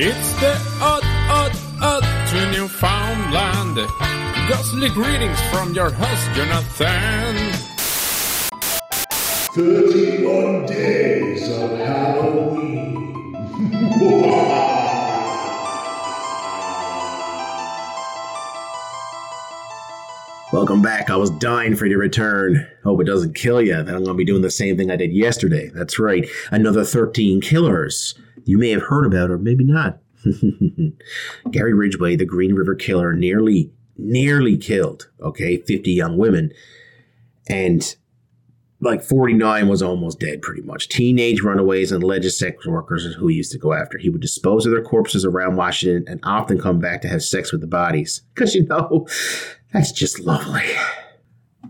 It's the odd, odd, odd to Newfoundland. Ghostly greetings from your host, Jonathan. 31 days of Halloween. Welcome back. I was dying for your return. Hope it doesn't kill you. Then I'm going to be doing the same thing I did yesterday. That's right. Another 13 killers you may have heard about or maybe not. Gary Ridgway, the Green River Killer, nearly, nearly killed, okay, 50 young women. And like 49 was almost dead pretty much. Teenage runaways and alleged sex workers is who he used to go after. He would dispose of their corpses around Washington and often come back to have sex with the bodies. Because, you know, that's just lovely.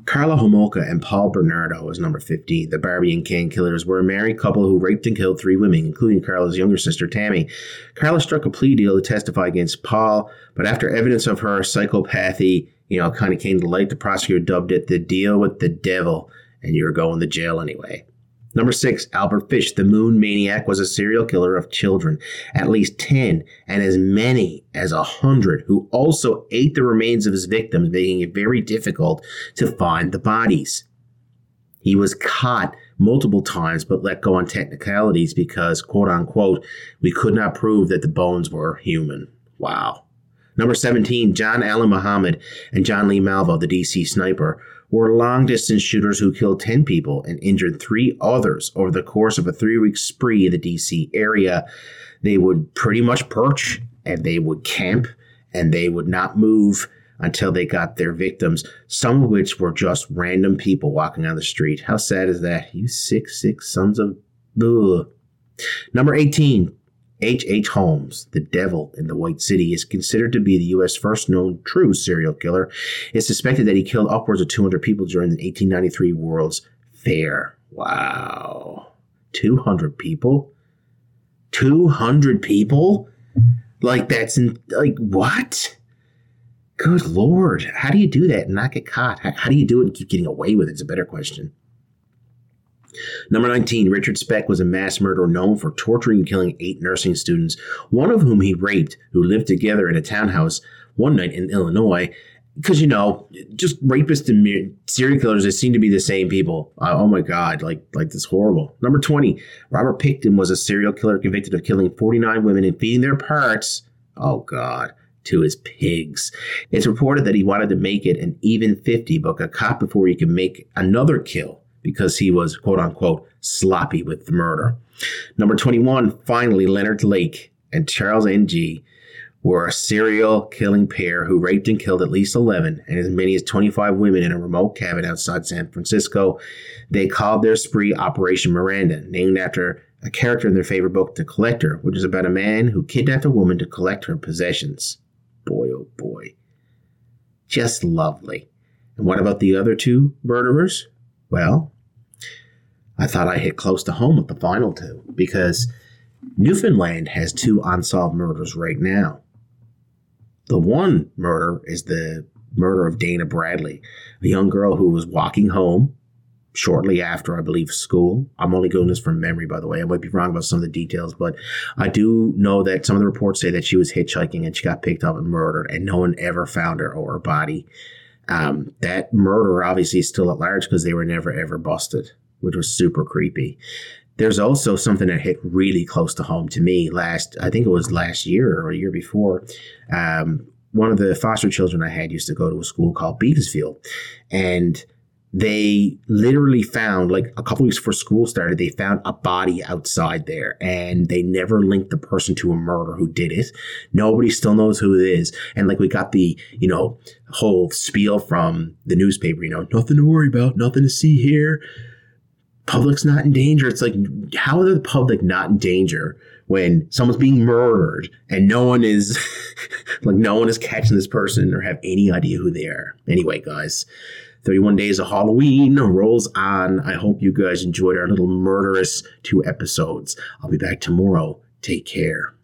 Karla Homolka and Paul Bernardo was number 15. The Barbie and Ken killers were a married couple who raped and killed three women, including Karla's younger sister, Tammy. Karla struck a plea deal to testify against Paul, but after evidence of her psychopathy, you know, kind of came to light, the prosecutor dubbed it the deal with the devil, and you're going to jail anyway. Number six, Albert Fish, the moon maniac, was a serial killer of children, at least 10 and as many as 100, who also ate the remains of his victims, making it very difficult to find the bodies. He was caught multiple times but let go on technicalities because, quote unquote, we could not prove that the bones were human. Wow. Number 17, John Allen Muhammad and John Lee Malvo, the DC sniper, were long distance shooters who killed 10 people and injured three others over the course of a three week spree in the DC area. They would pretty much perch and they would camp and they would not move until they got their victims, some of which were just random people walking on the street. How sad is that? You sick, sick sons of. Ugh. Number 18, H. H. Holmes, the devil in the White City, is considered to be the U.S. first known true serial killer. It's suspected that he killed upwards of 200 people during the 1893 World's Fair. Wow. 200 people? 200 people? Like, that's in, like, what? Good Lord. How do you do that and not get caught? How, how do you do it and keep getting away with it? It's a better question. Number 19, Richard Speck was a mass murderer known for torturing and killing eight nursing students, one of whom he raped, who lived together in a townhouse one night in Illinois. Because, you know, just rapists and serial killers, they seem to be the same people. Uh, oh my God, like, like this horrible. Number 20, Robert Pickton was a serial killer convicted of killing 49 women and feeding their parts. Oh God to his pigs. It's reported that he wanted to make it an even 50, but got caught before he could make another kill because he was quote unquote sloppy with the murder. Number 21, finally, Leonard Lake and Charles Ng were a serial killing pair who raped and killed at least 11 and as many as 25 women in a remote cabin outside San Francisco. They called their spree Operation Miranda, named after a character in their favorite book, The Collector, which is about a man who kidnapped a woman to collect her possessions. Boy, oh boy. Just lovely. And what about the other two murderers? Well, I thought I hit close to home with the final two because Newfoundland has two unsolved murders right now. The one murder is the murder of Dana Bradley, a young girl who was walking home shortly after, I believe, school. I'm only going this from memory, by the way. I might be wrong about some of the details, but I do know that some of the reports say that she was hitchhiking and she got picked up and murdered, and no one ever found her or her body. Um, that murder obviously is still at large because they were never ever busted which was super creepy. There's also something that hit really close to home to me last, I think it was last year or a year before. Um, one of the foster children I had used to go to a school called Beaconsfield. And they literally found like a couple weeks before school started they found a body outside there and they never linked the person to a murder who did it nobody still knows who it is and like we got the you know whole spiel from the newspaper you know nothing to worry about nothing to see here public's not in danger. It's like, how are the public not in danger when someone's being murdered and no one is like, no one is catching this person or have any idea who they are? Anyway, guys, 31 Days of Halloween rolls on. I hope you guys enjoyed our little murderous two episodes. I'll be back tomorrow. Take care.